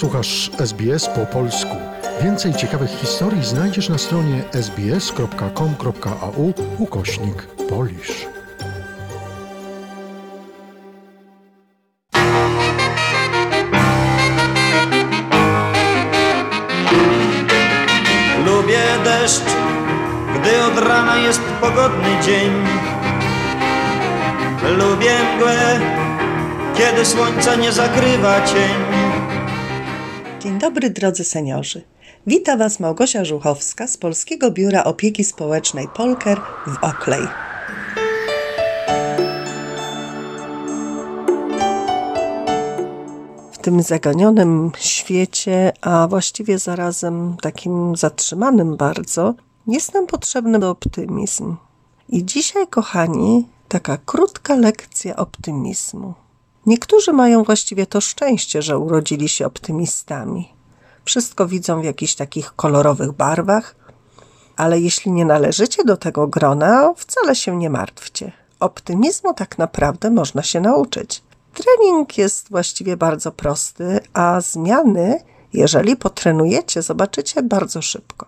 Słuchasz SBS po polsku. Więcej ciekawych historii znajdziesz na stronie sbs.com.au ukośnik polisz. Lubię deszcz, gdy od rana jest pogodny dzień. Lubię mgłę, kiedy słońca nie zakrywa cień. Dzień dobry drodzy seniorzy. Wita Was Małgosia Żuchowska z Polskiego Biura Opieki Społecznej Polker w Oklej. W tym zaganionym świecie, a właściwie zarazem takim zatrzymanym bardzo, jest nam potrzebny optymizm. I dzisiaj, kochani, taka krótka lekcja optymizmu. Niektórzy mają właściwie to szczęście, że urodzili się optymistami. Wszystko widzą w jakichś takich kolorowych barwach, ale jeśli nie należycie do tego grona, wcale się nie martwcie. Optymizmu tak naprawdę można się nauczyć. Trening jest właściwie bardzo prosty, a zmiany, jeżeli potrenujecie, zobaczycie bardzo szybko.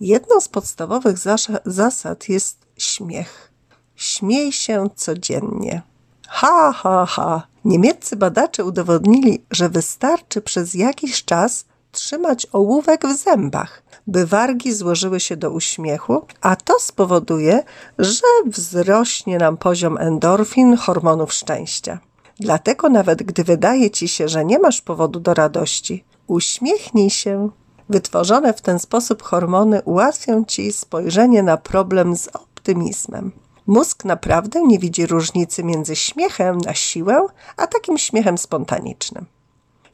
Jedną z podstawowych zasad jest śmiech. Śmiej się codziennie. Ha, ha, ha. Niemieccy badacze udowodnili, że wystarczy przez jakiś czas trzymać ołówek w zębach, by wargi złożyły się do uśmiechu, a to spowoduje, że wzrośnie nam poziom endorfin, hormonów szczęścia. Dlatego nawet gdy wydaje ci się, że nie masz powodu do radości, uśmiechnij się. Wytworzone w ten sposób hormony ułatwią ci spojrzenie na problem z optymizmem. Mózg naprawdę nie widzi różnicy między śmiechem na siłę, a takim śmiechem spontanicznym.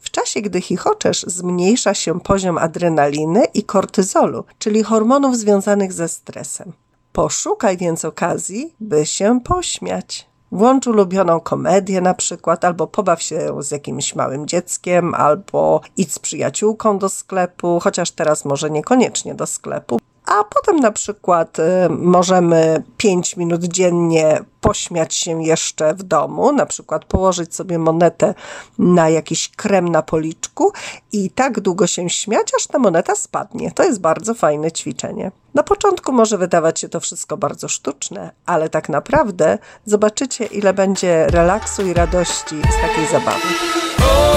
W czasie, gdy chichoczesz, zmniejsza się poziom adrenaliny i kortyzolu, czyli hormonów związanych ze stresem. Poszukaj więc okazji, by się pośmiać. Włącz ulubioną komedię na przykład, albo pobaw się z jakimś małym dzieckiem, albo idź z przyjaciółką do sklepu, chociaż teraz może niekoniecznie do sklepu a potem na przykład y, możemy 5 minut dziennie pośmiać się jeszcze w domu, na przykład położyć sobie monetę na jakiś krem na policzku i tak długo się śmiać, aż ta moneta spadnie. To jest bardzo fajne ćwiczenie. Na początku może wydawać się to wszystko bardzo sztuczne, ale tak naprawdę zobaczycie, ile będzie relaksu i radości z takiej zabawy. O,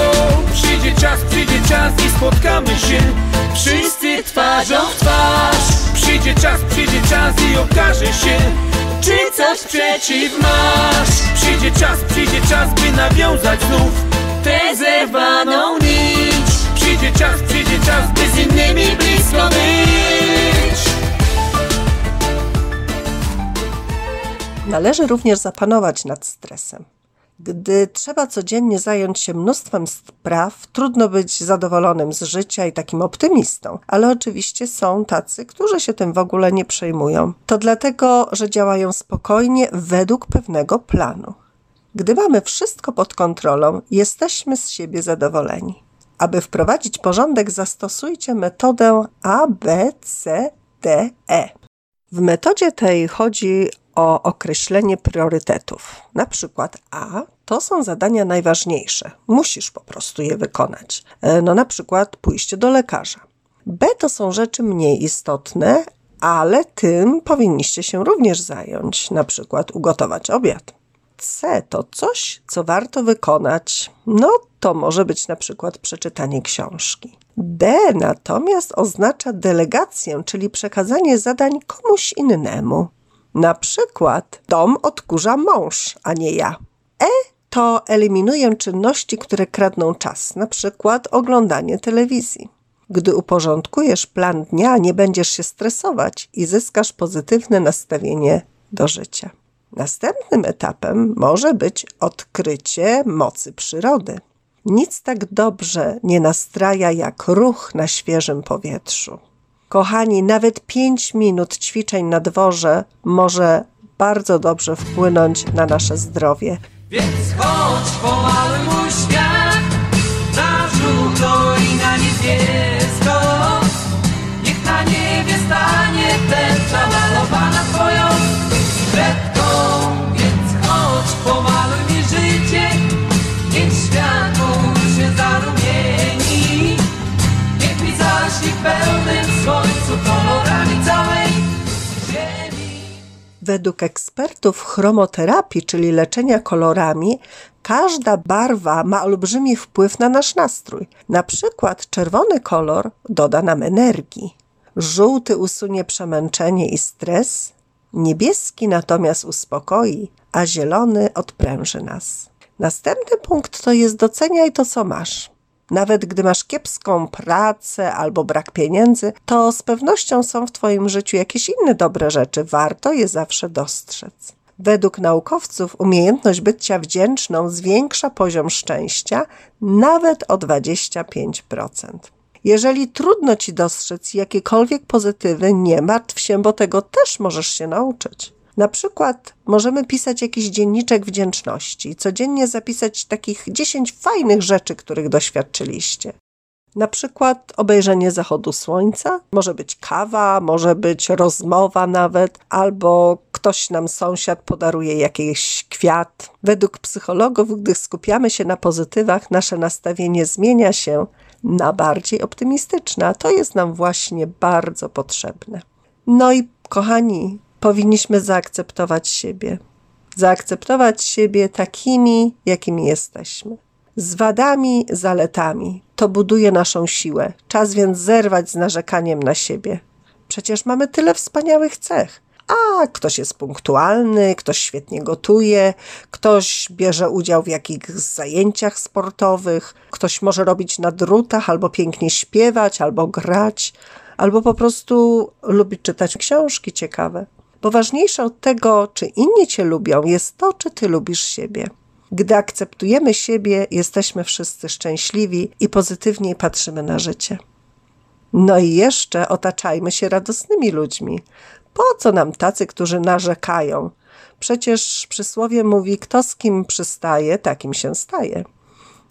przyjdzie czas, przyjdzie czas i spotkamy się wszyscy twarzą w twarz. Przyjdzie czas, przyjdzie czas i okaże się, czy coś przeciw masz. Przyjdzie czas, przyjdzie czas, by nawiązać znów tę zerwaną nić. Przyjdzie czas, przyjdzie czas, by z innymi blisko być. Należy również zapanować nad stresem. Gdy trzeba codziennie zająć się mnóstwem spraw, trudno być zadowolonym z życia i takim optymistą, ale oczywiście są tacy, którzy się tym w ogóle nie przejmują. To dlatego, że działają spokojnie według pewnego planu. Gdy mamy wszystko pod kontrolą, jesteśmy z siebie zadowoleni. Aby wprowadzić porządek, zastosujcie metodę A, B, C, D, E. W metodzie tej chodzi o określenie priorytetów. Na przykład A to są zadania najważniejsze. Musisz po prostu je wykonać. E, no na przykład pójście do lekarza. B to są rzeczy mniej istotne, ale tym powinniście się również zająć, na przykład ugotować obiad. C to coś, co warto wykonać. No to może być na przykład przeczytanie książki. D natomiast oznacza delegację, czyli przekazanie zadań komuś innemu. Na przykład dom odkurza mąż, a nie ja. E to eliminuję czynności, które kradną czas, na przykład oglądanie telewizji. Gdy uporządkujesz plan dnia, nie będziesz się stresować i zyskasz pozytywne nastawienie do życia. Następnym etapem może być odkrycie mocy przyrody. Nic tak dobrze nie nastraja jak ruch na świeżym powietrzu. Kochani, nawet 5 minut ćwiczeń na dworze może bardzo dobrze wpłynąć na nasze zdrowie. Więc chodź, pomaluj mój świat na żółto i na niebiesko. Niech na niebie stanie tęcza malowana twoją kredką. Według ekspertów chromoterapii, czyli leczenia kolorami, każda barwa ma olbrzymi wpływ na nasz nastrój. Na przykład czerwony kolor doda nam energii, żółty usunie przemęczenie i stres, niebieski natomiast uspokoi, a zielony odpręży nas. Następny punkt to jest doceniaj to, co masz. Nawet gdy masz kiepską pracę albo brak pieniędzy, to z pewnością są w Twoim życiu jakieś inne dobre rzeczy. Warto je zawsze dostrzec. Według naukowców umiejętność bycia wdzięczną zwiększa poziom szczęścia nawet o 25%. Jeżeli trudno ci dostrzec jakiekolwiek pozytywy, nie martw się, bo tego też możesz się nauczyć. Na przykład możemy pisać jakiś dzienniczek wdzięczności, codziennie zapisać takich 10 fajnych rzeczy, których doświadczyliście. Na przykład obejrzenie zachodu słońca, może być kawa, może być rozmowa nawet, albo ktoś nam sąsiad podaruje jakiś kwiat. Według psychologów, gdy skupiamy się na pozytywach, nasze nastawienie zmienia się na bardziej optymistyczne, a to jest nam właśnie bardzo potrzebne. No i kochani, powinniśmy zaakceptować siebie. Zaakceptować siebie takimi, jakimi jesteśmy. Z wadami, zaletami. To buduje naszą siłę. Czas więc zerwać z narzekaniem na siebie. Przecież mamy tyle wspaniałych cech. A ktoś jest punktualny, ktoś świetnie gotuje, ktoś bierze udział w jakichś zajęciach sportowych, ktoś może robić na drutach, albo pięknie śpiewać, albo grać, albo po prostu lubi czytać książki ciekawe. Bo ważniejsze od tego, czy inni cię lubią, jest to, czy ty lubisz siebie. Gdy akceptujemy siebie, jesteśmy wszyscy szczęśliwi i pozytywniej patrzymy na życie. No i jeszcze otaczajmy się radosnymi ludźmi. Po co nam tacy, którzy narzekają? Przecież przysłowie mówi: kto z kim przystaje, takim się staje.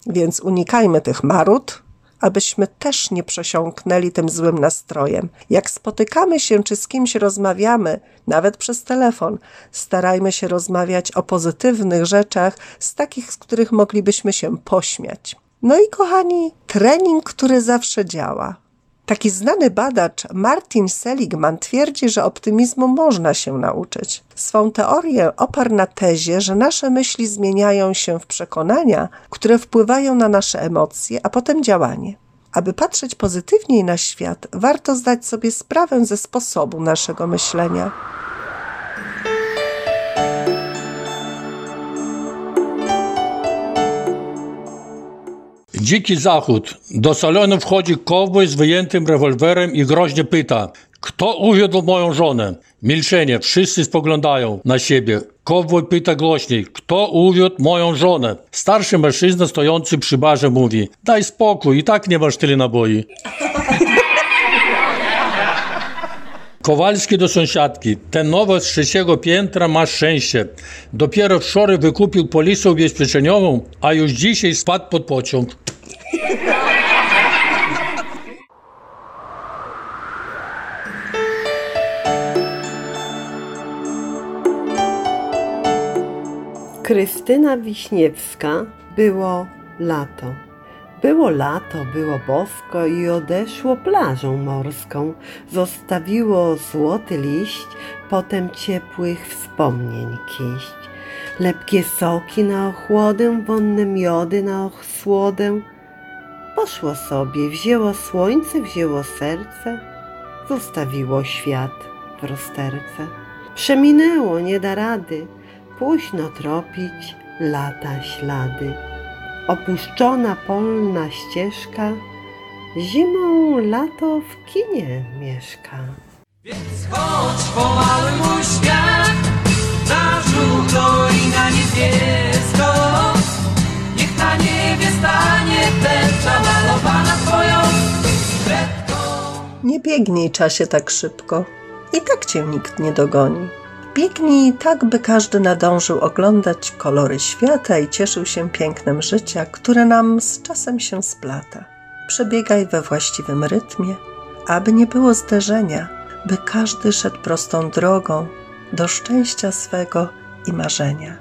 Więc unikajmy tych marud, abyśmy też nie przesiąknęli tym złym nastrojem. Jak spotykamy się czy z kimś rozmawiamy, nawet przez telefon, starajmy się rozmawiać o pozytywnych rzeczach, z takich, z których moglibyśmy się pośmiać. No i kochani, trening, który zawsze działa. Taki znany badacz Martin Seligman twierdzi, że optymizmu można się nauczyć. Swą teorię oparł na tezie, że nasze myśli zmieniają się w przekonania, które wpływają na nasze emocje, a potem działanie. Aby patrzeć pozytywniej na świat, warto zdać sobie sprawę ze sposobu naszego myślenia. Dziki zachód. Do salonu wchodzi kowboj z wyjętym rewolwerem i groźnie pyta: Kto uwiódł moją żonę? Milczenie, wszyscy spoglądają na siebie. Kowboj pyta głośniej: Kto uwiódł moją żonę? Starszy mężczyzna stojący przy barze mówi: Daj spokój, i tak nie masz tyle naboi. Kowalski do sąsiadki. Ten nowy z trzeciego piętra ma szczęście. Dopiero wczoraj wykupił polisę ubezpieczeniową, a już dzisiaj spadł pod pociąg. Krystyna Wiśniewska było lato. Było lato, było bosko i odeszło plażą morską. Zostawiło złoty liść, potem ciepłych wspomnień kiść. Lepkie soki na ochłodę, wonne miody na ochsłodę. Poszło sobie, wzięło słońce, wzięło serce, zostawiło świat w rozterce. Przeminęło, nie da rady, późno tropić lata ślady. Opuszczona polna ścieżka, zimą lato w kinie mieszka. Chodź pomaluj mój świat Na żółto i na niebiesko Niech na niebie stanie tęcza Malowana twoją kredką Nie biegnij czasie tak szybko. I tak cię nikt nie dogoni. Biegnij tak, by każdy nadążył oglądać kolory świata i cieszył się pięknem życia, które nam z czasem się splata. Przebiegaj we właściwym rytmie, aby nie było zderzenia, by każdy szedł prostą drogą do szczęścia swego i marzenia.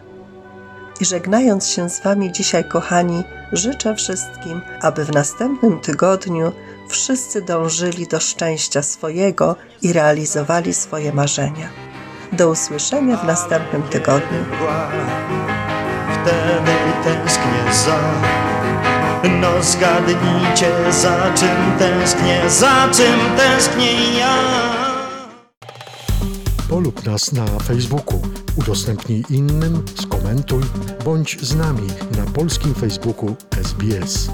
I żegnając się z Wami dzisiaj, kochani, życzę wszystkim, aby w następnym tygodniu wszyscy dążyli do szczęścia swojego i realizowali swoje marzenia. Do usłyszenia w następnym tygodniu. Wtedy tęsknię za No zgadnijcie za czym tęsknię Za czym tęsknię ja Polub nas na Facebooku, udostępnij innym, skomentuj, bądź z nami na polskim Facebooku SBS.